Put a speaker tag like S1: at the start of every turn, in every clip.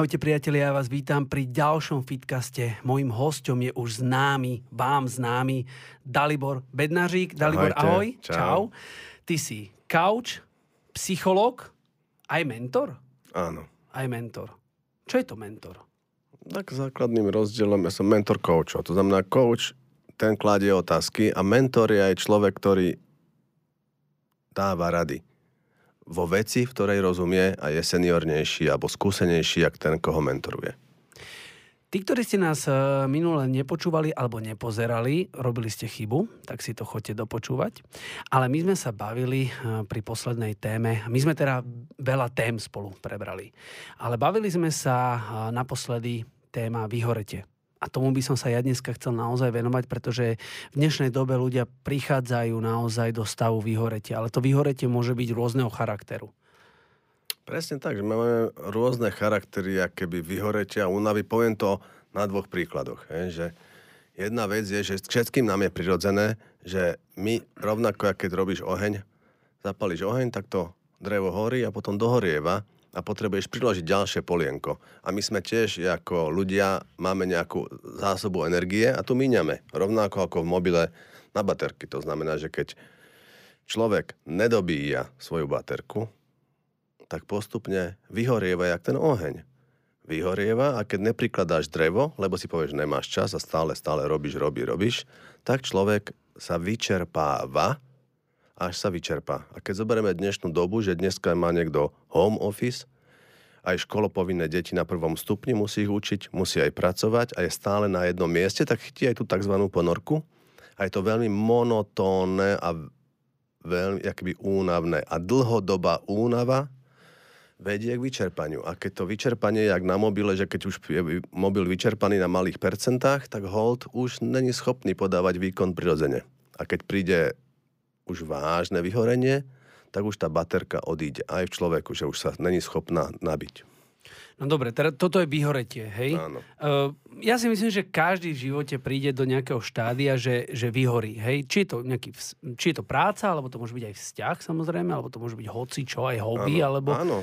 S1: Ahojte priatelia, ja vás vítam pri ďalšom fitkaste. Mojím hostom je už známy, vám známy Dalibor Bednařík. Dalibor,
S2: Ahojte.
S1: ahoj.
S2: Čau.
S1: Čau. Ty si couch, psychológ, aj mentor?
S2: Áno.
S1: Aj mentor. Čo je to mentor?
S2: Tak základným rozdielom ja som mentor coachov. To znamená, coach ten kladie otázky a mentor je aj človek, ktorý dáva rady vo veci, v ktorej rozumie a je seniornejší alebo skúsenejší, jak ten, koho mentoruje.
S1: Tí, ktorí ste nás e, minule nepočúvali alebo nepozerali, robili ste chybu, tak si to chodte dopočúvať. Ale my sme sa bavili e, pri poslednej téme, my sme teda veľa tém spolu prebrali, ale bavili sme sa e, naposledy téma vyhorete. A tomu by som sa ja dneska chcel naozaj venovať, pretože v dnešnej dobe ľudia prichádzajú naozaj do stavu vyhoretia. Ale to vyhoretie môže byť rôzneho charakteru.
S2: Presne tak, že máme rôzne charaktery, keby vyhoretia a únavy. Poviem to na dvoch príkladoch. Hej, že jedna vec je, že všetkým nám je prirodzené, že my rovnako, keď robíš oheň, zapališ oheň, tak to drevo horí a potom dohorieva a potrebuješ priložiť ďalšie polienko. A my sme tiež ako ľudia máme nejakú zásobu energie a tu míňame. Rovnako ako v mobile na baterky. To znamená, že keď človek nedobíja svoju baterku, tak postupne vyhorieva jak ten oheň. Vyhorieva a keď neprikladáš drevo, lebo si povieš, nemáš čas a stále, stále robíš, robíš, robíš, tak človek sa vyčerpáva, až sa vyčerpá. A keď zoberieme dnešnú dobu, že dneska má niekto home office, aj školopovinné deti na prvom stupni musí ich učiť, musí aj pracovať a je stále na jednom mieste, tak chytí aj tú tzv. ponorku. A je to veľmi monotónne a veľmi akoby únavné. A dlhodobá únava vedie k vyčerpaniu. A keď to vyčerpanie je jak na mobile, že keď už je mobil vyčerpaný na malých percentách, tak hold už není schopný podávať výkon prirodzene. A keď príde už vážne vyhorenie, tak už tá baterka odíde aj v človeku, že už sa není schopná nabiť.
S1: No dobre, teda toto je vyhoretie, hej?
S2: Áno.
S1: Uh, ja si myslím, že každý v živote príde do nejakého štádia, že, že vyhorí, hej? Či je, to nejaký, či je to práca, alebo to môže byť aj vzťah, samozrejme, alebo to môže byť hoci čo, aj hobby,
S2: Áno,
S1: alebo
S2: áno.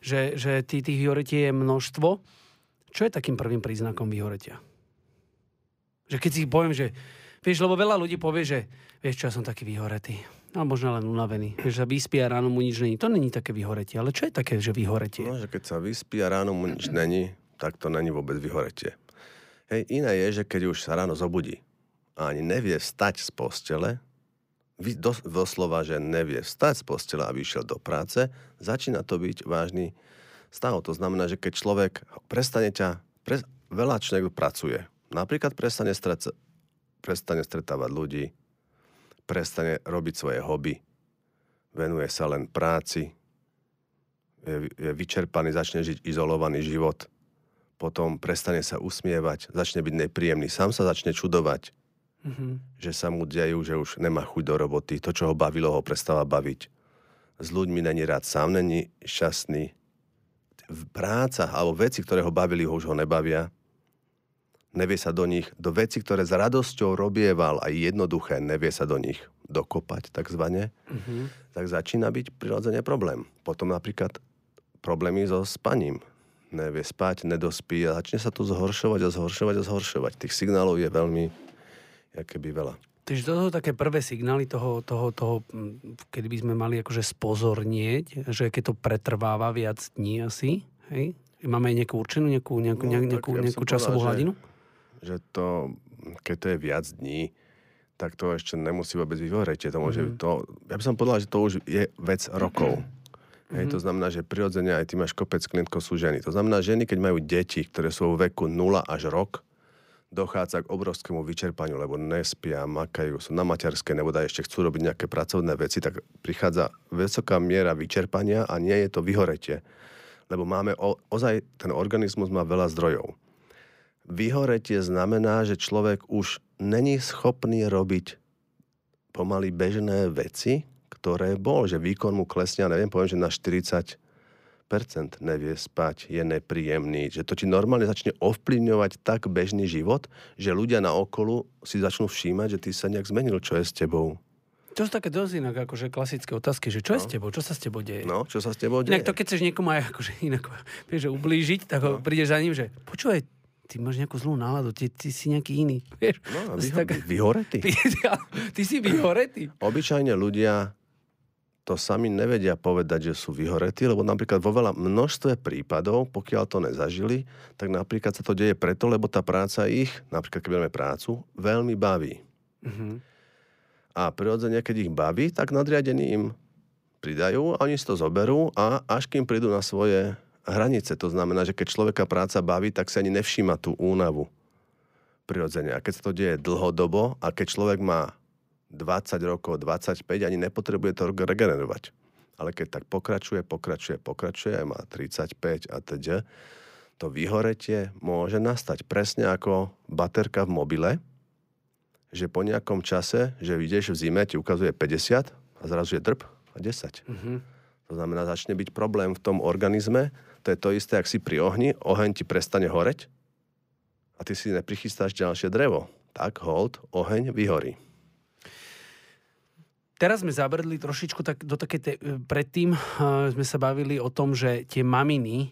S1: že, že tých, tých vyhoretí je množstvo. Čo je takým prvým príznakom vyhoretia? Že keď si poviem, že vieš, lebo veľa ľudí povie, že vieš čo, ja som taký vyhoretý. No možno len unavený. Vieš, sa vyspí a ráno mu nič není. To není také vyhoretie. Ale čo je také, že vyhoretie?
S2: No, že keď sa vyspí a ráno mu nič není, tak to není vôbec vyhoretie. Hej, iné je, že keď už sa ráno zobudí a ani nevie vstať z postele, dos- doslova, že nevie vstať z postele a vyšiel do práce, začína to byť vážny stav. To znamená, že keď človek prestane ťa, pre, veľa človek pracuje, napríklad prestane, streca, prestane stretávať ľudí, prestane robiť svoje hobby, venuje sa len práci, je, je vyčerpaný, začne žiť izolovaný život, potom prestane sa usmievať, začne byť nepríjemný, sám sa začne čudovať,
S1: Mhm.
S2: že sa mu dejú, že už nemá chuť do roboty, to, čo ho bavilo, ho prestáva baviť. S ľuďmi není rád, sám není šťastný. V práca alebo veci, ktoré ho bavili, ho už ho nebavia. Nevie sa do nich, do veci, ktoré s radosťou robieval aj jednoduché, nevie sa do nich dokopať, takzvané
S1: Mhm.
S2: tak začína byť prirodzene problém. Potom napríklad problémy so spaním. Nevie spať, nedospí a začne sa to zhoršovať a zhoršovať a zhoršovať. Tých signálov je veľmi, keby veľa.
S1: Takže to sú také prvé signály toho, toho, toho, kedy by sme mali akože spozornieť, že keď to pretrváva viac dní asi, hej? Máme aj nejakú určenú, nejakú, nejakú,
S2: No,
S1: nejakú, nejakú,
S2: ja
S1: nejakú časovú
S2: povedal,
S1: hladinu?
S2: Že to, keď to je viac dní, tak to ešte nemusí vôbec vyhoreť. To môže,
S1: Mhm.
S2: to, ja by som povedal, že to už je vec rokov. Hej,
S1: Mhm.
S2: to znamená, že prirodzene aj ty máš kopec klientkov sú ženy. To znamená, ženy, keď majú deti, ktoré sú vo veku 0 až rok, dochádza k obrovskému vyčerpaniu, lebo nespia, makajú, sú na materské, nebo daj ešte chcú robiť nejaké pracovné veci, tak prichádza vysoká miera vyčerpania a nie je to vyhoretie. Lebo máme, o, ozaj ten organizmus má veľa zdrojov. Vyhoretie znamená, že človek už není schopný robiť pomaly bežné veci, ktoré bol, že výkon mu klesne, ja neviem, poviem, že na 40% nevie spať, je nepríjemný, že to ti normálne začne ovplyvňovať tak bežný život, že ľudia na okolu si začnú všímať, že ty sa nejak zmenil, čo je s tebou.
S1: To sú také dosť inak akože klasické otázky, že čo
S2: No.
S1: je s tebou, čo sa s tebou deje?
S2: No, čo sa s tebou deje?
S1: Inak to, keď chceš niekomu aj akože inak, vieš, že ublížiť, tak ho
S2: No.
S1: prídeš za ním, že počúvaj, ty máš nejakú zlú náladu, ty, ty si nejaký iný. Vieš?
S2: No, vyho-
S1: tak-
S2: vyhoretý.
S1: ty, ty si vyhoretý.
S2: Obyčajne ľudia to sami nevedia povedať, že sú vyhoretí, lebo napríklad vo veľa množstve prípadov, pokiaľ to nezažili, tak napríklad sa to deje preto, lebo tá práca ich, napríklad keď máme prácu, veľmi baví.
S1: Mhm.
S2: A prirodzene, keď ich baví, tak nadriadení im pridajú oni si to zoberú a až kým prídu na svoje hranice. To znamená, že keď človeka práca baví, tak si ani nevšíma tú únavu. Prirodzene. A keď sa to deje dlhodobo a keď človek má 20 rokov, 25, ani nepotrebuje to regenerovať. Ale keď tak pokračuje, pokračuje, pokračuje, aj má 35 a teď, to vyhoretie môže nastať presne ako baterka v mobile, že po nejakom čase, že ideš v zime, ti ukazuje 50 a zrazu je drb a 10.
S1: Mhm.
S2: To znamená, začne byť problém v tom organizme. To je to isté, ak si pri ohni, oheň ti prestane horeť a ty si neprichystáš ďalšie drevo. Tak hold, oheň vyhorí.
S1: Teraz sme zabrdli trošičku tak, do také te, predtým uh, sme sa bavili o tom, že tie maminy,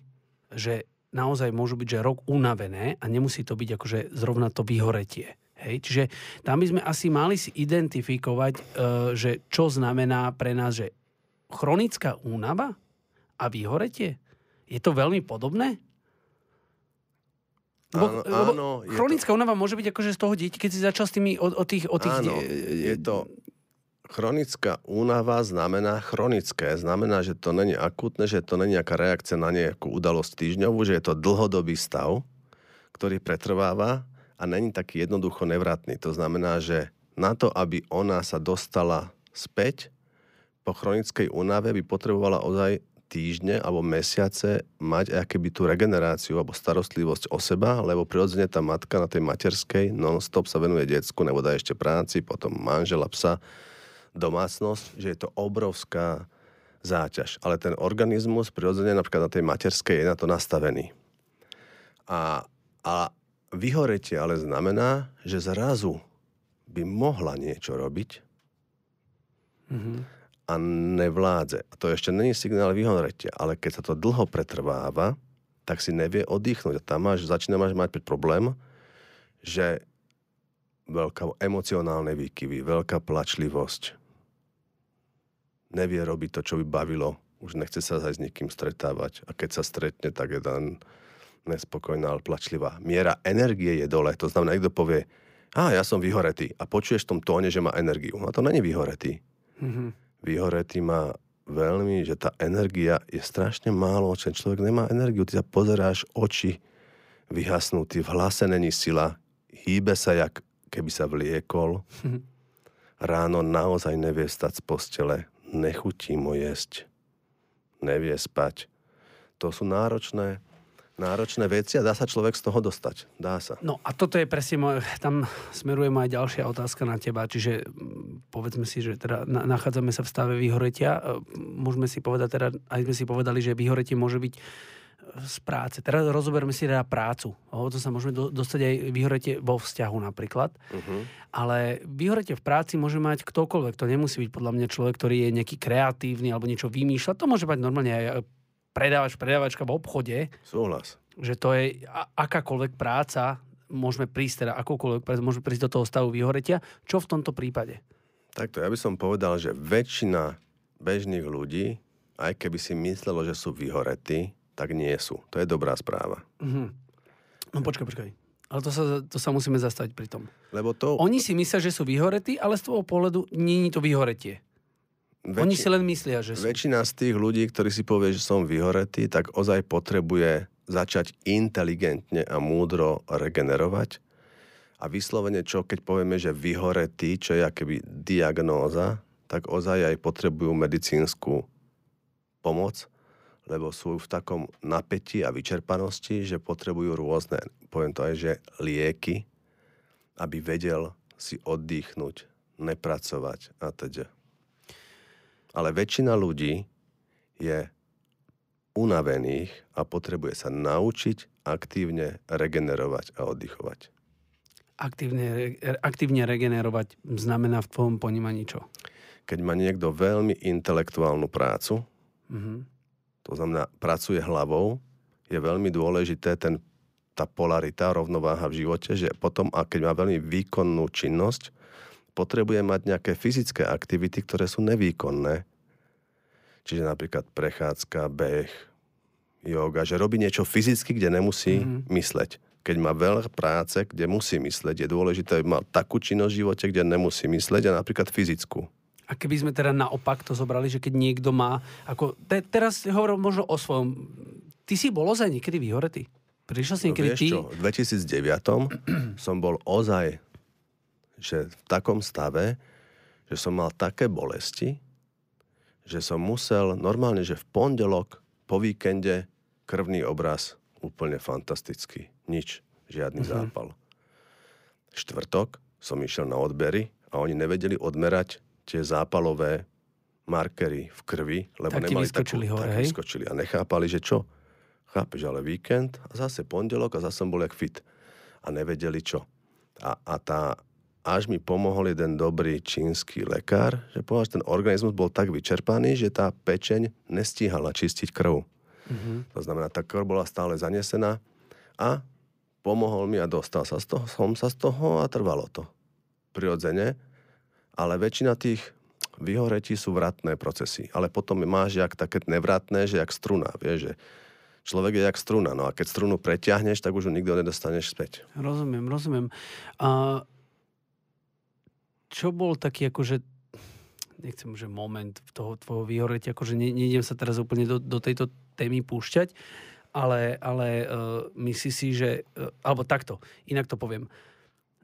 S1: že naozaj môžu byť, že rok unavené a nemusí to byť akože zrovna to vyhoretie. Hej? Čiže tam by sme asi mali si identifikovať, uh, že čo znamená pre nás, že chronická únava a vyhoretie. Je to veľmi podobné?
S2: Áno,
S1: lebo
S2: áno, je to-
S1: chronická únava môže byť akože z toho dieťa, keď si začal s tými o, o tých... O tých
S2: Áno, je to... Chronická únava znamená chronické. Znamená, že to není akutné, že to není nejaká reakcia na nejakú udalosť týždňovú, že je to dlhodobý stav, ktorý pretrváva a není taký jednoducho nevratný. To znamená, že na to, aby ona sa dostala späť, po chronickej únave by potrebovala ozaj týždne alebo mesiace mať akéby tú regeneráciu alebo starostlivosť o seba, lebo prirodzene tá matka na tej materskej non-stop sa venuje decku, nebo dá ešte práci, potom manžela, psa, domácnosť, že je to obrovská záťaž. Ale ten organizmus prirodzene napríklad na tej materskej je na to nastavený. A, a vyhoretie ale znamená, že zrazu by mohla niečo robiť,
S1: Mhm.
S2: A nevládze. A to ešte není signál vyhoretia, ale keď sa to dlho pretrváva, tak si nevie oddychnúť. A tam máš, začína mať problém, že veľká emocionálne výkyvy, veľká plačlivosť, nevie robiť to, čo by bavilo, už nechce sa aj s nikým stretávať. A keď sa stretne, tak je tam nespokojná, ale plačlivá. Miera energie je dole. To znamená, niekto povie, a ja som vyhoretý. A počuješ v tom tóne, že má energiu. A to není vyhoretý
S1: Mhm.
S2: Vyhoretý má veľmi, že tá energia je strašne málo, že človek nemá energiu, ty sa pozeráš, oči vyhasnutý, v hlase není sila, hýbe sa, jak keby sa vliekol. Ráno naozaj nevie stať z postele, nechutí mu jesť, nevie spať. To sú náročné, náročné veci a dá sa človek z toho dostať. Dá sa.
S1: No a toto je presne môj, tam smeruje moja ďalšia otázka na teba, čiže mm, povedzme si, že teda na- nachádzame sa v stave vyhoretia, E, môžeme si povedať teda, aj sme si povedali, že vyhoretie môže byť e, z práce. Teraz rozoberme si teda prácu. O to sa môžeme do, dostať aj vyhoretie vo vzťahu napríklad.
S2: Uh-huh.
S1: Ale vyhoretie v práci môže mať ktokoľvek. To nemusí byť podľa mňa človek, ktorý je nejaký kreatívny alebo niečo vymýšľa. To môže mať normálne aj e, predávač, predávačka v obchode,
S2: Súhlas.
S1: že to je akákoľvek práca, môžeme prísť teda akúkoľvek prácu, môžeme prísť do toho stavu vyhoretia. Čo v tomto prípade?
S2: Takto, ja by som povedal, že väčšina bežných ľudí, aj keby si myslelo, že sú vyhoretí, tak nie sú. To je dobrá správa.
S1: Mhm. No počkaj, počkaj. Ale to sa, to sa musíme zastaviť pri tom.
S2: Lebo to...
S1: Oni si myslia, že sú vyhoretí, ale z toho pohľadu nie je to vyhoretie. Oni si len myslia, že sú.
S2: Väčšina z tých ľudí, ktorí si povie, že som vyhoretý, tak ozaj potrebuje začať inteligentne a múdro regenerovať. A vyslovene čo, keď povieme, že vyhoretý, čo je akéby diagnóza, tak ozaj aj potrebujú medicínsku pomoc, lebo sú v takom napätí a vyčerpanosti, že potrebujú rôzne, poviem to aj, že lieky, aby vedel si oddychnúť, nepracovať a teda. Ale väčšina ľudí je unavených a potrebuje sa naučiť aktívne regenerovať a oddychovať.
S1: Aktívne, aktívne regenerovať znamená v tvojom ponímaní čo?
S2: keď má niekto veľmi intelektuálnu prácu, mm-hmm. to znamená, pracuje hlavou, je veľmi dôležité ten, tá polarita, rovnováha v živote, že potom, a keď má veľmi výkonnú činnosť, potrebuje mať nejaké fyzické aktivity, ktoré sú nevýkonné. Čiže napríklad prechádzka, beh, yoga, že robí niečo fyzicky, kde nemusí mm-hmm. mysleť. Keď má veľa práce, kde musí mysleť, je dôležité, aby mal takú činnosť v živote, kde nemusí mysleť a napríklad fyzickú.
S1: A keby sme teda naopak to zobrali, že keď niekto má, ako, te, teraz hovorím možno o svojom, ty si bol ozaj niekedy vyhoretý? Prišiel si no niekedy no, ty? Čo,
S2: v 2009 som bol ozaj že v takom stave, že som mal také bolesti, že som musel normálne, že v pondelok po víkende krvný obraz úplne fantastický. Nič, žiadny uh-huh. zápal. Štvrtok som išiel na odbery a oni nevedeli odmerať tie zápalové markery v krvi, lebo tak nemali takú, hore, tak vyskočili a nechápali, že čo. Chápeš, ale víkend a zase pondelok a zase som bol jak fit. A nevedeli čo. A, a tá, až mi pomohol jeden dobrý čínsky lekár, že povedal, že ten organizmus bol tak vyčerpaný, že tá pečeň nestíhala čistiť krv. Mm-hmm. To znamená, tá krv bola stále zanesená a pomohol mi a dostal sa z toho, som sa z toho a trvalo to. Prirodzene, ale väčšina tých vyhoretí sú vratné procesy. Ale potom máš jak také nevratné, že jak struna, vieš, že človek je jak struna, no a keď strunu preťahneš, tak už ju nikto nedostaneš späť.
S1: Rozumiem, rozumiem. A čo bol taký akože nechcem, že moment toho tvojho vyhoretia, akože ne, nejdem sa teraz úplne do, do tejto témy púšťať, ale, ale uh, myslí si, že, uh, alebo takto, inak to poviem,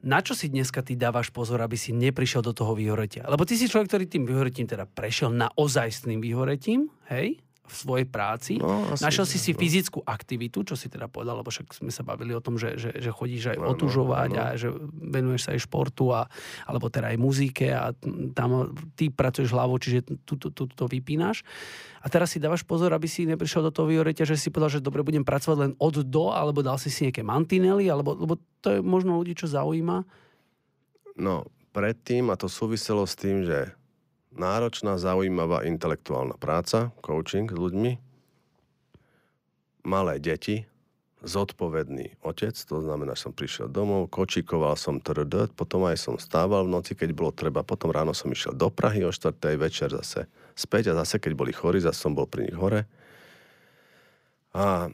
S1: na čo si dneska ty dávaš pozor, aby si neprišiel do toho vyhoretia? Lebo ty si človek, ktorý tým vyhoretím teda prešiel naozajstným vyhoretím, hej? V svojej práci. No, Našiel si si no. fyzickú aktivitu, čo si teda povedal, lebo však sme sa bavili o tom, že, že, že chodíš aj no, otužovať no, no. a že venuješ sa aj športu, a, alebo teda aj muzike a tam ty pracuješ hlavou, čiže tu, tu, tu to vypínaš. A teraz si dávaš pozor, aby si neprišiel do toho vyhoretia, že si povedal, že dobre, budem pracovať len od do, alebo dal si si nejaké mantinely, alebo, lebo to je možno ľudí, čo zaujíma.
S2: No, predtým, a to súviselo s tým, že náročná, zaujímavá intelektuálna práca, coaching s ľuďmi, malé deti, zodpovedný otec, to znamená, že som prišiel domov, kočikoval som trd, potom aj som stával v noci, keď bolo treba, potom ráno som išiel do Prahy o 4. večer zase späť a zase, keď boli chorí, zase som bol pri nich hore. A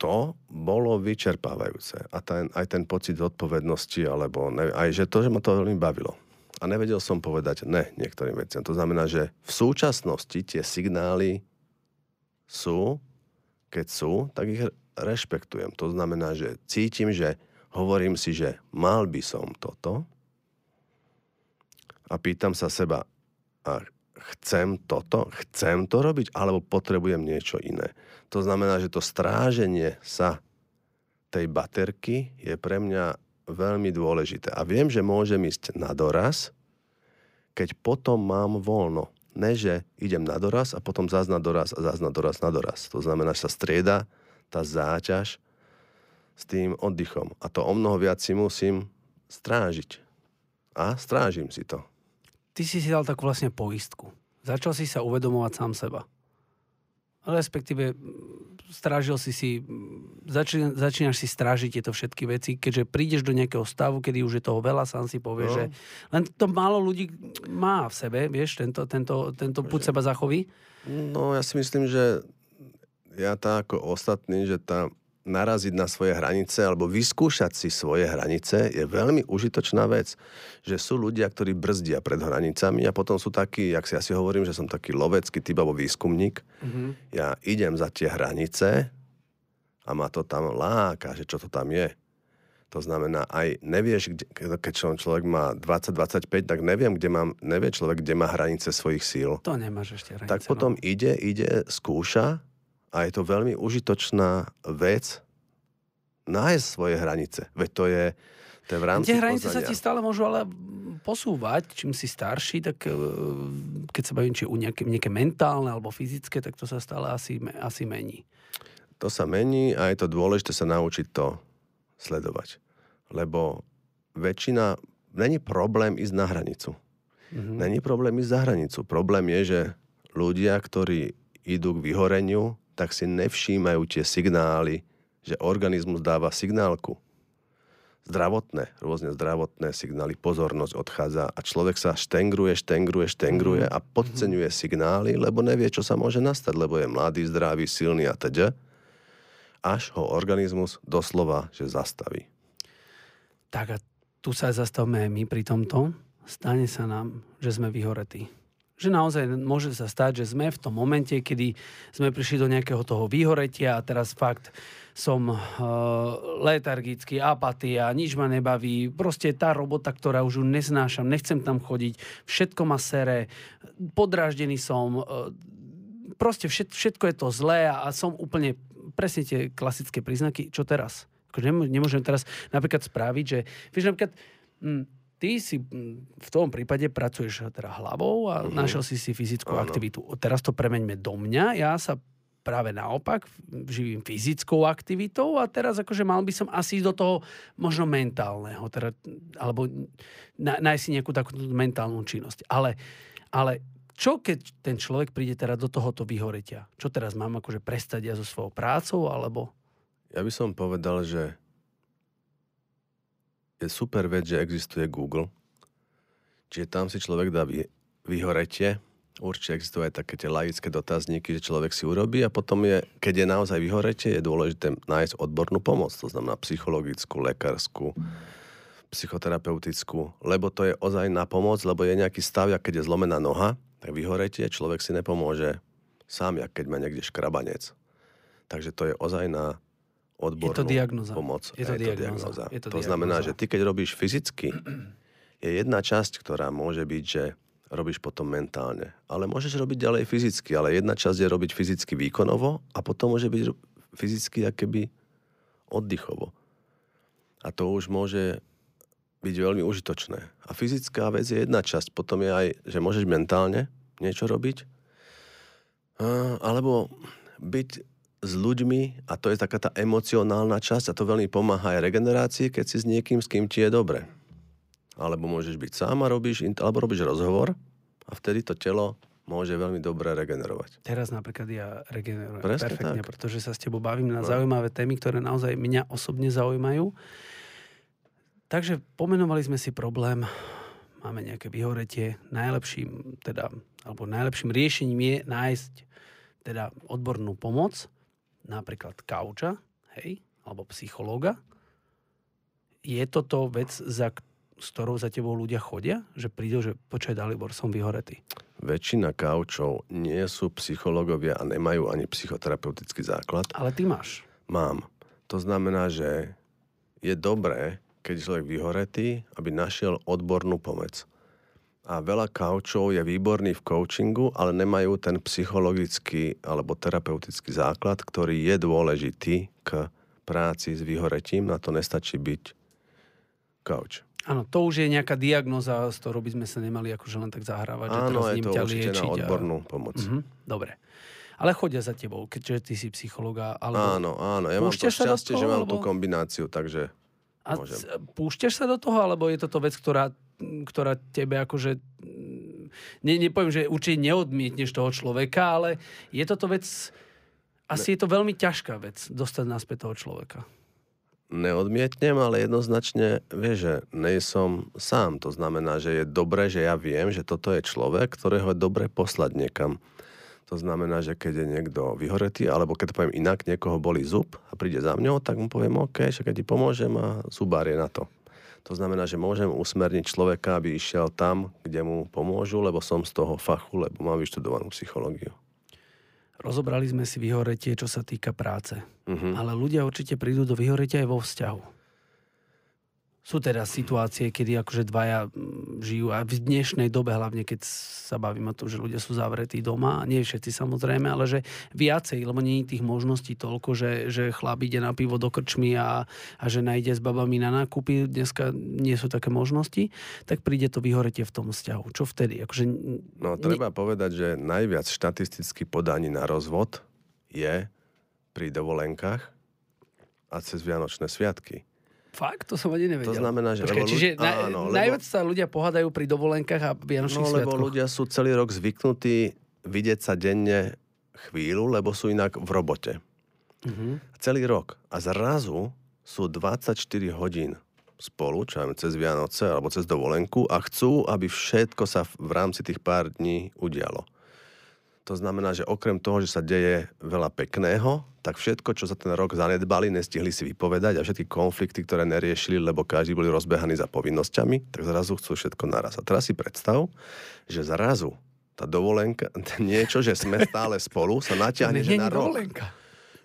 S2: to bolo vyčerpávajúce. A ten, aj ten pocit zodpovednosti, alebo ne, aj že to, že ma to veľmi bavilo a nevedel som povedať ne niektorým veciam. To znamená, že v súčasnosti tie signály sú, keď sú, tak ich rešpektujem. To znamená, že cítim, že hovorím si, že mal by som toto a pýtam sa seba, a chcem toto, chcem to robiť, alebo potrebujem niečo iné. To znamená, že to stráženie sa tej baterky je pre mňa veľmi dôležité. A viem, že môžem ísť na doraz, keď potom mám voľno. Ne, že idem na doraz a potom zás na doraz a zás na doraz na doraz. To znamená, že sa strieda tá záťaž s tým oddychom. A to o mnoho viac si musím strážiť. A strážim si to.
S1: Ty si si dal takú vlastne poistku. Začal si sa uvedomovať sám seba respektíve strážil si si, začínaš, začínaš si strážiť tieto všetky veci, keďže prídeš do nejakého stavu, kedy už je toho veľa, sám si povie, no. že len to málo ľudí má v sebe, vieš, tento, tento, tento púd seba zachoví.
S2: No ja si myslím, že ja tak ako ostatní, že tá naraziť na svoje hranice alebo vyskúšať si svoje hranice je veľmi užitočná vec. Že sú ľudia, ktorí brzdia pred hranicami a potom sú takí, jak si ja si hovorím, že som taký lovecký typ alebo výskumník. Mm-hmm. Ja idem za tie hranice a ma to tam láka, že čo to tam je. To znamená, aj nevieš, kde, keď človek má 20-25, tak neviem, kde mám, nevie človek, kde má hranice svojich síl.
S1: To nemáš ešte hranice.
S2: Tak potom no. ide, ide, skúša a je to veľmi užitočná vec nájsť svoje hranice. Veď to je, to je v rámci
S1: Tie hranice poznania. sa ti stále môžu ale posúvať, čím si starší, tak e, keď sa bavím, či u nejaké, nejaké mentálne alebo fyzické, tak to sa stále asi, asi mení.
S2: To sa mení a je to dôležité sa naučiť to sledovať. Lebo väčšina, není problém ísť na hranicu. Mm-hmm. Není problém ísť za hranicu. Problém je, že ľudia, ktorí idú k vyhoreniu, tak si nevšímajú tie signály, že organizmus dáva signálku. Zdravotné, rôzne zdravotné signály, pozornosť odchádza a človek sa štengruje, štengruje, štengruje mm-hmm. a podceňuje signály, lebo nevie, čo sa môže nastať, lebo je mladý, zdravý, silný a teda. Až ho organizmus doslova, že zastaví.
S1: Tak a tu sa zastavme aj my pri tomto. Stane sa nám, že sme vyhoretí že naozaj môže sa stať, že sme v tom momente, kedy sme prišli do nejakého toho výhoretia a teraz fakt som uh, letargický, apatia, nič ma nebaví, proste tá robota, ktorá už ju neznášam, nechcem tam chodiť, všetko ma sere, podráždený som, uh, proste všet, všetko je to zlé a, a som úplne presne tie klasické príznaky, čo teraz? Akože nemôžem teraz napríklad spraviť, že vieš, napríklad, hm, ty si v tom prípade pracuješ teda hlavou a uh-huh. našiel si si fyzickú uh-huh. aktivitu. Teraz to premeňme do mňa. Ja sa práve naopak živím fyzickou aktivitou a teraz akože mal by som asi ísť do toho možno mentálneho, teda, alebo nájsť si nejakú takú mentálnu činnosť. Ale, ale čo keď ten človek príde teda do tohoto vyhoretia? Čo teraz mám akože prestať ja so svojou prácou, alebo...
S2: Ja by som povedal, že je super vec, že existuje Google. Čiže tam si človek dá vy, vyhoretie. Určite existujú aj také tie laické dotazníky, že človek si urobí a potom je, keď je naozaj vyhoretie, je dôležité nájsť odbornú pomoc. To znamená psychologickú, lekárskú, psychoterapeutickú, lebo to je ozaj na pomoc, lebo je nejaký stav, keď je zlomená noha, tak vyhoretie, človek si nepomôže sám, jak keď má niekde škrabanec. Takže to je ozaj na odbornú je to diagnoza. pomoc.
S1: Je to, je to diagnoza. Je
S2: to, to znamená, že ty keď robíš fyzicky, je jedna časť, ktorá môže byť, že robíš potom mentálne. Ale môžeš robiť ďalej fyzicky, ale jedna časť je robiť fyzicky výkonovo a potom môže byť fyzicky akéby oddychovo. A to už môže byť veľmi užitočné. A fyzická vec je jedna časť. Potom je aj, že môžeš mentálne niečo robiť, alebo byť s ľuďmi a to je taká tá emocionálna časť a to veľmi pomáha aj regenerácii, keď si s niekým, s kým ti je dobre. Alebo môžeš byť sám a robíš, alebo robíš rozhovor a vtedy to telo môže veľmi dobre regenerovať.
S1: Teraz napríklad ja regenerujem Presne perfektne, tak. pretože sa s tebou bavím na no. zaujímavé témy, ktoré naozaj mňa osobne zaujímajú. Takže pomenovali sme si problém, máme nejaké vyhoretie. Najlepším, teda, alebo najlepším riešením je nájsť teda odbornú pomoc napríklad kauča, hej, alebo psychológa, je toto vec, za, s ktorou za tebou ľudia chodia? Že prídu, že počkaj, Dalibor, som vyhoretý.
S2: Väčšina kaučov nie sú psychológovia a nemajú ani psychoterapeutický základ.
S1: Ale ty máš.
S2: Mám. To znamená, že je dobré, keď človek vyhoretý, aby našiel odbornú pomoc a veľa kaučov je výborný v coachingu, ale nemajú ten psychologický alebo terapeutický základ, ktorý je dôležitý k práci s vyhoretím. Na to nestačí byť coach.
S1: Áno, to už je nejaká diagnoza, s ktorou by sme sa nemali akože len tak zahrávať.
S2: Áno, že je to určite na odbornú a... pomoc.
S1: Mhm, dobre. Ale chodia za tebou, keďže ty si psychológa. Alebo...
S2: Áno, áno. Ja mám to šťastie, toho, že mám alebo... tú kombináciu, takže
S1: a môžem. púšťaš sa do toho, alebo je toto vec, ktorá ktorá tebe akože ne, nepoviem, že určite neodmietneš toho človeka, ale je toto vec, asi ne. je to veľmi ťažká vec dostať naspäť toho človeka.
S2: Neodmietnem, ale jednoznačne, vieš, že nejsom sám. To znamená, že je dobré, že ja viem, že toto je človek, ktorého je dobre poslať niekam. To znamená, že keď je niekto vyhoretý, alebo keď poviem inak, niekoho boli zub a príde za mňou, tak mu poviem, OK, že keď ti pomôžem a zubár je na to. To znamená, že môžem usmerniť človeka, aby išiel tam, kde mu pomôžu, lebo som z toho fachu, lebo mám vyštudovanú psychológiu.
S1: Rozobrali sme si vyhoretie, čo sa týka práce. Uh-huh. Ale ľudia určite prídu do vyhoretia aj vo vzťahu sú teda situácie, kedy akože dvaja mm, žijú a v dnešnej dobe, hlavne keď sa bavím o tom, že ľudia sú zavretí doma, nie všetci samozrejme, ale že viacej, lebo nie je tých možností toľko, že, že chlap ide na pivo do krčmy a, a že najde s babami na nákupy, dneska nie sú také možnosti, tak príde to vyhoretie v tom vzťahu. Čo vtedy? Akože,
S2: no treba ne... povedať, že najviac štatisticky podaní na rozvod je pri dovolenkách a cez Vianočné sviatky.
S1: Fakt? To som ani nevedel.
S2: To znamená, že...
S1: Počkaj, čiže na,
S2: áno,
S1: najviac
S2: lebo,
S1: sa ľudia pohádajú pri dovolenkách a Vianočných
S2: no, lebo
S1: sviatkoch.
S2: ľudia sú celý rok zvyknutí vidieť sa denne chvíľu, lebo sú inak v robote.
S1: Uh-huh.
S2: Celý rok. A zrazu sú 24 hodín spolu, čo máme cez Vianoce alebo cez dovolenku a chcú, aby všetko sa v rámci tých pár dní udialo. To znamená, že okrem toho, že sa deje veľa pekného, tak všetko, čo za ten rok zanedbali, nestihli si vypovedať a všetky konflikty, ktoré neriešili, lebo každý boli rozbehaní za povinnosťami, tak zrazu chcú všetko naraz. A teraz si predstav, že zrazu tá dovolenka, niečo, že sme stále spolu, sa natiahne že na rok.
S1: dovolenka.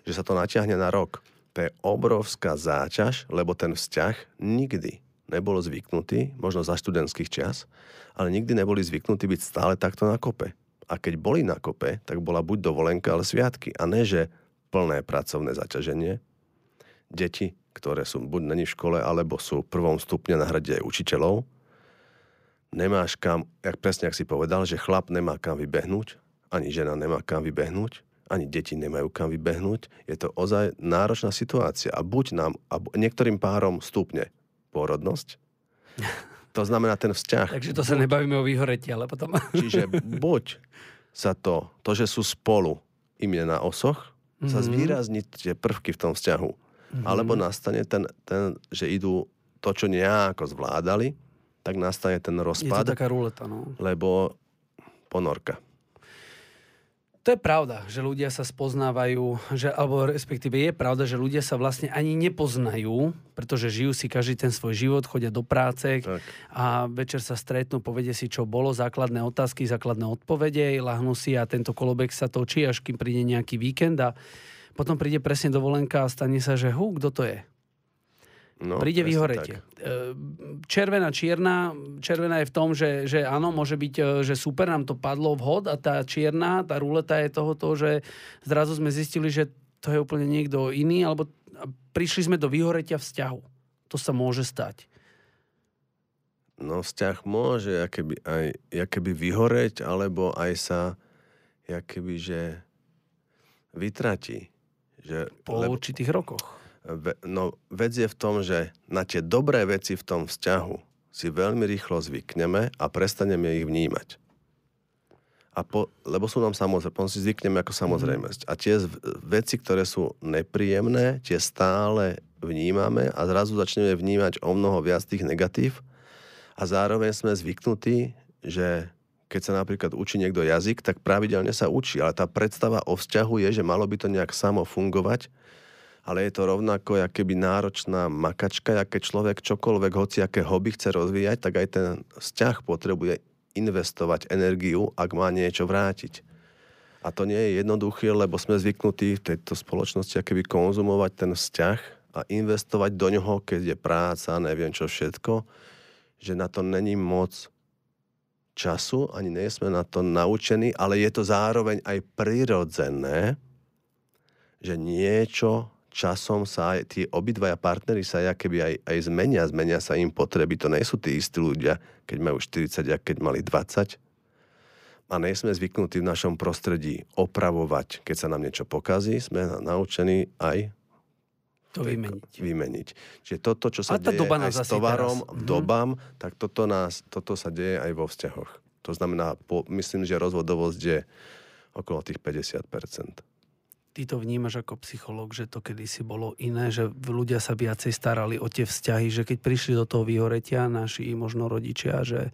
S2: Že sa to natiahne na rok. To je obrovská záťaž, lebo ten vzťah nikdy nebol zvyknutý, možno za študentských čias, ale nikdy neboli zvyknutí byť stále takto na kope. A keď boli na kope, tak bola buď dovolenka, ale sviatky. A ne, že plné pracovné zaťaženie. Deti, ktoré sú buď není v škole, alebo sú v prvom stupne na hrade učiteľov. Nemáš kam, jak presne, ak si povedal, že chlap nemá kam vybehnúť, ani žena nemá kam vybehnúť, ani deti nemajú kam vybehnúť. Je to ozaj náročná situácia. A buď nám, a niektorým párom stupne pôrodnosť, to znamená ten vzťah.
S1: Takže to sa nebavíme o vyhoretí, ale potom...
S2: Čiže buď sa to, to, že sú spolu, im je na osoch, mm-hmm. sa
S1: Mhm.
S2: zvýrazní tie prvky v tom vzťahu. Mm-hmm. Alebo nastane ten, ten, že idú to, čo nejako zvládali, tak nastane ten
S1: Je to
S2: rozpad,
S1: taká ruleta, no.
S2: lebo ponorka.
S1: To je pravda, že ľudia sa spoznávajú, že, alebo respektíve je pravda, že ľudia sa vlastne ani nepoznajú, pretože žijú si každý ten svoj život, chodia do práce
S2: Tak.
S1: a večer sa stretnú, povedia si, čo bolo, základné otázky, základné odpovede, lahnú si a tento kolobek sa točí, až kým príde nejaký víkend a potom príde presne dovolenka a stane sa, že hú, kto to je?
S2: No,
S1: príde vyhoretie.
S2: tak.
S1: E, Červená, čierna, červená je v tom, že, že áno, môže byť, e, že super, nám to padlo vhod a tá čierna, tá ruleta je toho, to, že zrazu sme zistili, že to je úplne niekto iný, alebo prišli sme do vyhoretia vzťahu. To sa môže stať.
S2: No vzťah môže jakoby aj jakoby vyhoreť, alebo aj sa jakoby, že vytratí. Že,
S1: Po
S2: lebo,
S1: určitých rokoch.
S2: No, vec je v tom, že na tie dobré veci v tom vzťahu si veľmi rýchlo zvykneme a prestaneme ich vnímať. A po, lebo sú nám samozrejme, potom si zvykneme ako samozrejmosť. A tie z- veci, ktoré sú nepríjemné, tie stále vnímame a zrazu začneme vnímať o mnoho viac tých negatív a zároveň sme zvyknutí, že keď sa napríklad učí niekto jazyk, tak pravidelne sa učí, ale tá predstava o vzťahu je, že malo by to nejak samo fungovať, ale je to rovnako keby náročná makačka, keď človek čokoľvek, hoci aké hobby chce rozvíjať, tak aj ten vzťah potrebuje investovať energiu, ak má niečo vrátiť. A to nie je jednoduché, lebo sme zvyknutí v tejto spoločnosti keby konzumovať ten vzťah a investovať do ňoho, keď je práca, neviem čo všetko, že na to není moc času, ani nie sme na to naučení, ale je to zároveň aj prirodzené, že niečo časom sa aj tí obidvaja partnery sa keby aj, aj zmenia, zmenia sa im potreby. To nie sú tí istí ľudia, keď majú 40 a keď mali 20. A nie sme zvyknutí v našom prostredí opravovať, keď sa nám niečo pokazí, sme naučení aj
S1: To vymeniť.
S2: vymeniť. Čiže toto, čo sa
S1: A
S2: deje
S1: doba
S2: aj s tovarom,
S1: teraz- Mhm.
S2: dobám, tak toto, nás, toto sa deje aj vo vzťahoch. To znamená, po, myslím, že rozvodovosť je okolo tých 50%.
S1: Ty to vnímaš ako psychológ, že to kedysi bolo iné, že ľudia sa viacej starali o tie vzťahy, že keď prišli do toho vyhoretia naši možno rodičia, že,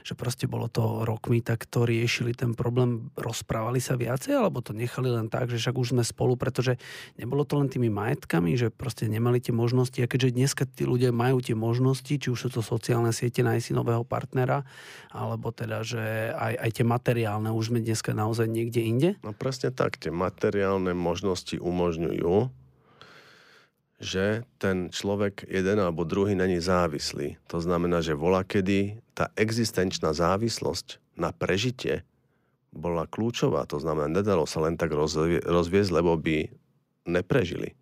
S1: že proste bolo to rokmi, tak to riešili ten problém, rozprávali sa viacej, alebo to nechali len tak, že však už sme spolu, pretože nebolo to len tými majetkami, že proste nemali tie možnosti a keďže dneska tí ľudia majú tie možnosti, či už sú to sociálne siete, nájsť si nového partnera, alebo teda, že aj, aj tie materiálne, už sme dneska naozaj niekde inde?
S2: No presne tak, tie materiálne možnosti umožňujú, že ten človek jeden alebo druhý není závislý. To znamená, že vola kedy tá existenčná závislosť na prežitie bola kľúčová. To znamená, nedalo sa len tak rozvie- rozviesť, lebo by neprežili.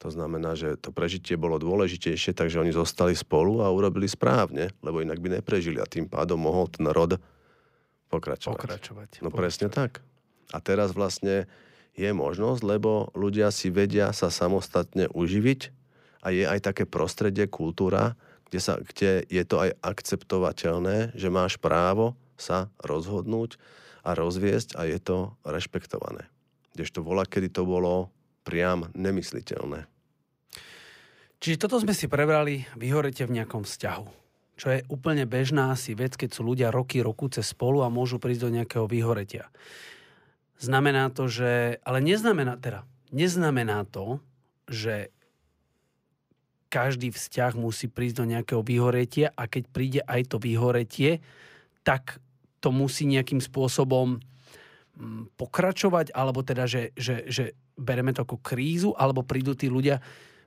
S2: To znamená, že to prežitie bolo dôležitejšie, takže oni zostali spolu a urobili správne, lebo inak by neprežili a tým pádom mohol ten rod pokračovať.
S1: Pokračovať.
S2: No presne tak. A teraz vlastne je možnosť, lebo ľudia si vedia sa samostatne uživiť a je aj také prostredie, kultúra, kde, sa, kde je to aj akceptovateľné, že máš právo sa rozhodnúť a rozviesť a je to rešpektované. Kdežto volá, kedy to bolo priam nemysliteľné.
S1: Čiže toto sme si prebrali, vyhorete v nejakom vzťahu. Čo je úplne bežná asi vec, keď sú ľudia roky, cez spolu a môžu prísť do nejakého vyhoretia. Znamená to, že... Ale neznamená, teda, neznamená to, že každý vzťah musí prísť do nejakého vyhoretia a keď príde aj to vyhoretie, tak to musí nejakým spôsobom mm, pokračovať, alebo teda, že, že, že bereme to ako krízu, alebo prídu tí ľudia.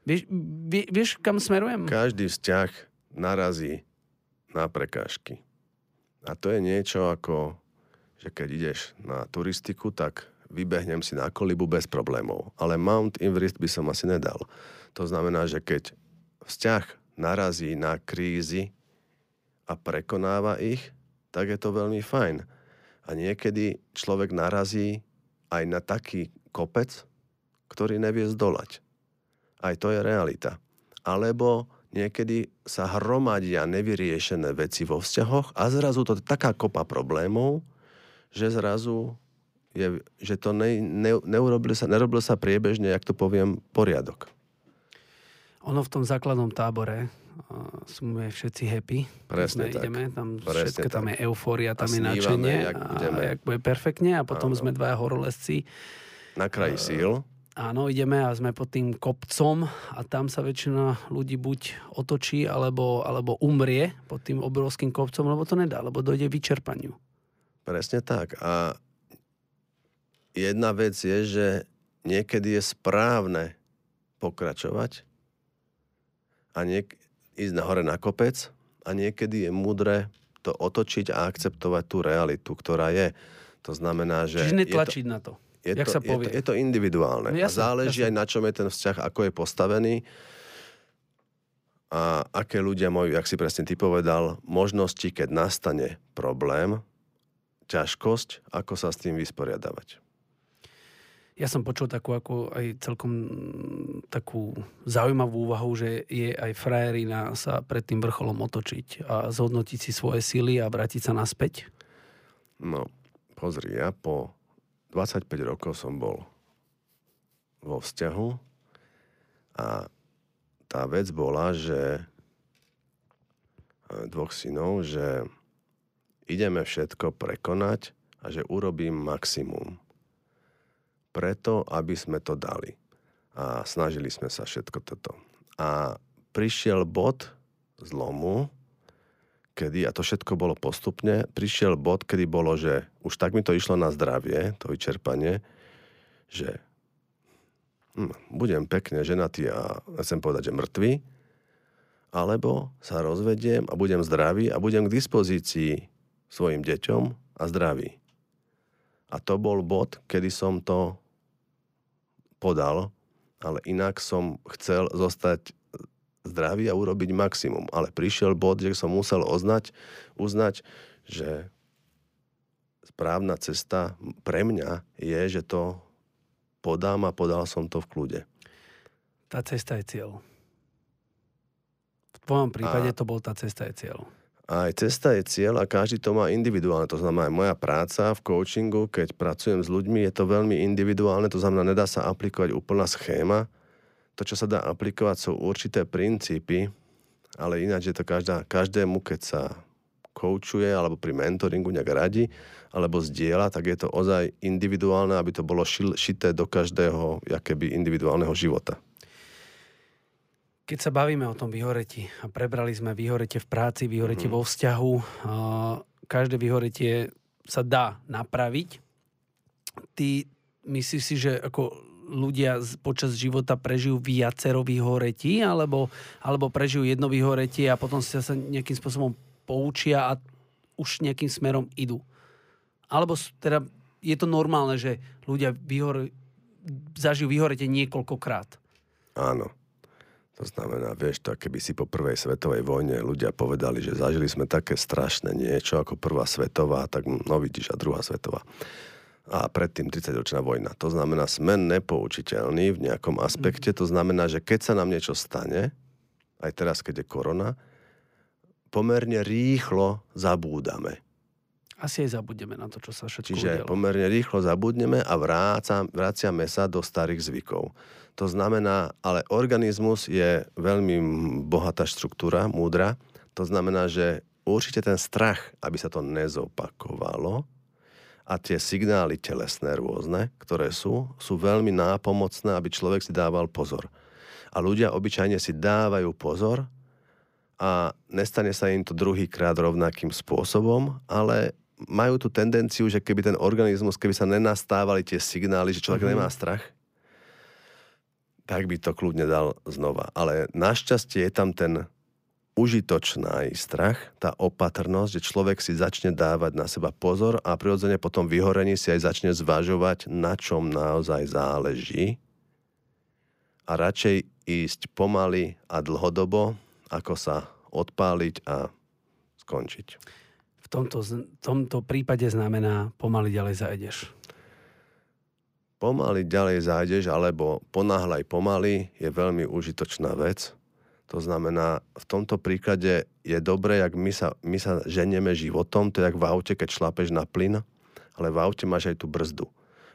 S1: Vieš, vie, vieš kam smerujem?
S2: Každý vzťah narazí na prekážky. A to je niečo ako, že keď ideš na turistiku, tak vybehnem si na kolibu bez problémov. Ale Mount Everest by som asi nedal. To znamená, že keď vzťah narazí na krízy a prekonáva ich, tak je to veľmi fajn. A niekedy človek narazí aj na taký kopec, ktorý nevie zdolať. Aj to je realita. Alebo niekedy sa hromadia nevyriešené veci vo vzťahoch a zrazu to je taká kopa problémov, že zrazu je, že to ne, ne, neurobil sa, nerobil sa priebežne, jak to poviem, poriadok.
S1: Ono v tom základnom tábore sme všetci happy.
S2: Presne
S1: sme
S2: tak.
S1: ideme, tam
S2: Presne
S1: všetko,
S2: tak.
S1: tam je eufória, tam
S2: A
S1: je nadšenie.
S2: jak budeme.
S1: A jak bude perfektne a potom
S2: Áno.
S1: sme dvaja horolezci.
S2: Na kraji síl.
S1: Áno, ideme a sme pod tým kopcom a tam sa väčšina ľudí buď otočí, alebo, alebo umrie pod tým obrovským kopcom, lebo to nedá, lebo dojde vyčerpaniu.
S2: Presne tak. A jedna vec je, že niekedy je správne pokračovať a niek- ísť na hore na kopec a niekedy je múdre to otočiť a akceptovať tú realitu, ktorá je. To znamená, že...
S1: Čiže
S2: je to-
S1: netlačiť na to.
S2: je
S1: Jak
S2: to,
S1: sa
S2: je,
S1: povie.
S2: to, je to individuálne.
S1: No
S2: a
S1: jasné,
S2: záleží
S1: jasné.
S2: aj na čom je ten vzťah, ako je postavený a aké ľudia majú, jak si presne ty povedal, možnosti, keď nastane problém, ťažkosť, ako sa s tým vysporiadavať.
S1: Ja som počul takú, ako aj celkom takú zaujímavú úvahu, že je aj frajerina sa pred tým vrcholom otočiť a zhodnotiť si svoje síly a vrátiť sa naspäť.
S2: No, pozri, ja po 25 rokov som bol vo vzťahu a tá vec bola, že e, dvoch synov, že ideme všetko prekonať a že urobím maximum. Preto, aby sme to dali. A snažili sme sa všetko toto. A prišiel bod zlomu, kedy, a to všetko bolo postupne, prišiel bod, kedy bolo, že už tak mi to išlo na zdravie, to vyčerpanie, že hm, budem pekne ženatý a chcem povedať, že mŕtvy, alebo sa rozvediem a budem zdravý a budem k dispozícii svojim deťom a zdravý. A to bol bod, kedy som to podal, ale inak som chcel zostať zdravý a urobiť maximum. Ale prišiel bod, že som musel oznať, uznať, že správna cesta pre mňa je, že to podám a podal som to v kľude.
S1: Tá cesta je cieľ. V tvojom prípade
S2: A-
S1: to bol tá cesta je cieľ.
S2: Aj cesta je cieľ a každý to má individuálne. To znamená, aj moja práca v coachingu, keď pracujem s ľuďmi, je to veľmi individuálne. To znamená, nedá sa aplikovať úplná schéma. To, čo sa dá aplikovať, sú určité princípy, ale ináč je to každá, každému, keď sa coachuje alebo pri mentoringu nejak radi alebo zdieľa, tak je to ozaj individuálne, aby to bolo šil, šité do každého jakéby individuálneho života.
S1: Keď sa bavíme o tom vyhoreti a prebrali sme vyhorete v práci, vyhorete
S2: Mhm.
S1: vo vzťahu, každé vyhoretie sa dá napraviť. Ty myslíš si, že ako ľudia počas života prežijú viacero vyhoretí, alebo, alebo prežijú jedno vyhoretie a potom sa, nejakým spôsobom poučia a už nejakým smerom idú? Alebo teda je to normálne, že ľudia vyhore, zažijú vyhoretie niekoľkokrát?
S2: Áno. To znamená, vieš, to keby si po prvej svetovej vojne ľudia povedali, že zažili sme také strašné niečo ako prvá svetová, tak no vidíš, a druhá svetová. a predtým 30-ročná vojna. To znamená, sme nepoučiteľní v nejakom aspekte. To znamená, že keď sa nám niečo stane, aj teraz, keď je korona, pomerne rýchlo zabúdame.
S1: Asi aj zabudneme na to, čo sa všetko
S2: Čiže
S1: udialo.
S2: pomerne rýchlo zabudneme a vráca, vraciame sa do starých zvykov. To znamená, ale organizmus je veľmi bohatá štruktúra, múdra. To znamená, že určite ten strach, aby sa to nezopakovalo a tie signály telesné rôzne, ktoré sú, sú veľmi nápomocné, aby človek si dával pozor. A ľudia obyčajne si dávajú pozor a nestane sa im to druhýkrát rovnakým spôsobom, ale majú tú tendenciu, že keby ten organizmus, keby sa nenastávali tie signály, že človek mm-hmm. nemá strach, tak by to kľudne dal znova. Ale našťastie je tam ten užitočný strach, tá opatrnosť, že človek si začne dávať na seba pozor a prirodzene potom vyhorení si aj začne zvažovať, na čom naozaj záleží a radšej ísť pomaly a dlhodobo, ako sa odpáliť a skončiť.
S1: Tomto, tomto prípade znamená pomaly ďalej zajdeš.
S2: Pomaly ďalej zájdeš, alebo ponáhľaj pomaly je veľmi užitočná vec. To znamená, v tomto príklade je dobré, jak my sa, my sa ženieme životom, to je jak v aute, keď šlapeš na plyn, ale v aute máš aj tú brzdu.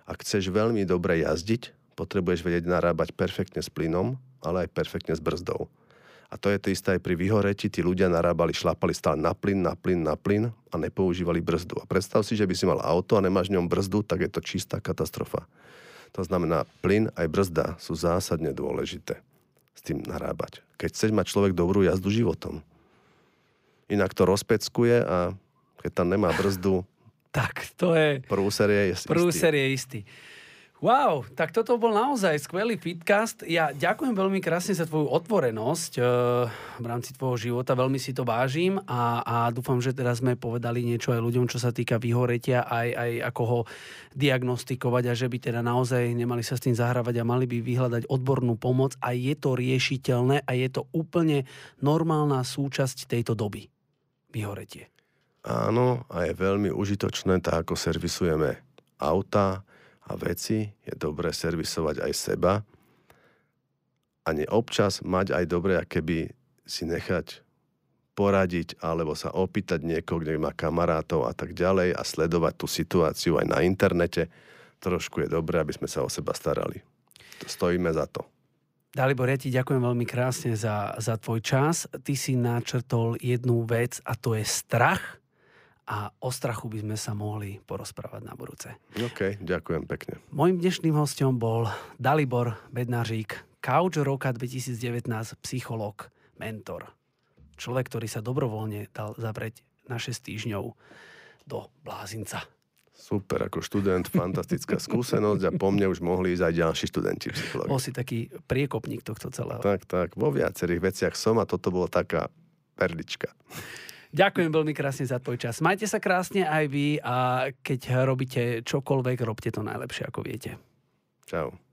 S2: Ak chceš veľmi dobre jazdiť, potrebuješ vedieť narábať perfektne s plynom, ale aj perfektne s brzdou. A to je to isté aj pri vyhoreti. Tí ľudia narábali, šlapali stále na plyn, na plyn, na plyn a nepoužívali brzdu. A predstav si, že by si mal auto a nemáš v ňom brzdu, tak je to čistá katastrofa. To znamená, plyn aj brzda sú zásadne dôležité s tým narábať. Keď chceš mať človek dobrú jazdu životom. Inak to rozpeckuje a keď tam nemá brzdu,
S1: Tak, to je...
S2: prúser je istý.
S1: Prúser je istý. Wow, tak toto bol naozaj skvelý fitcast. Ja ďakujem veľmi krásne za tvoju otvorenosť e, v rámci tvojho života, veľmi si to vážim a, a dúfam, že teraz sme povedali niečo aj ľuďom, čo sa týka vyhoretia, aj, aj ako ho diagnostikovať a že by teda naozaj nemali sa s tým zahrávať a mali by vyhľadať odbornú pomoc a je to riešiteľné a je to úplne normálna súčasť tejto doby. Vyhoretie.
S2: Áno, a je veľmi užitočné, tak ako servisujeme auta a veci, je dobré servisovať aj seba a nie občas mať aj dobre, keby si nechať poradiť alebo sa opýtať niekoho, kde má kamarátov a tak ďalej a sledovať tú situáciu aj na internete. Trošku je dobré, aby sme sa o seba starali. Stojíme za to.
S1: Dalibor, ja ti ďakujem veľmi krásne za, za tvoj čas. Ty si načrtol jednu vec a to je strach. A o strachu by sme sa mohli porozprávať na budúce.
S2: OK, ďakujem pekne.
S1: Mojím dnešným hostom bol Dalibor Bednařík, Couch roka 2019, psychológ, mentor. Človek, ktorý sa dobrovoľne dal zavrieť na 6 týždňov do blázinca.
S2: Super, ako študent, fantastická skúsenosť a po mne už mohli ísť aj ďalší študenti psychológie.
S1: Bol si taký priekopník tohto celého.
S2: Tak, tak, vo viacerých veciach som a toto bola taká perlička.
S1: Ďakujem veľmi krásne za tvoj čas. Majte sa krásne aj vy a keď robíte čokoľvek, robte to najlepšie, ako viete.
S2: Čau.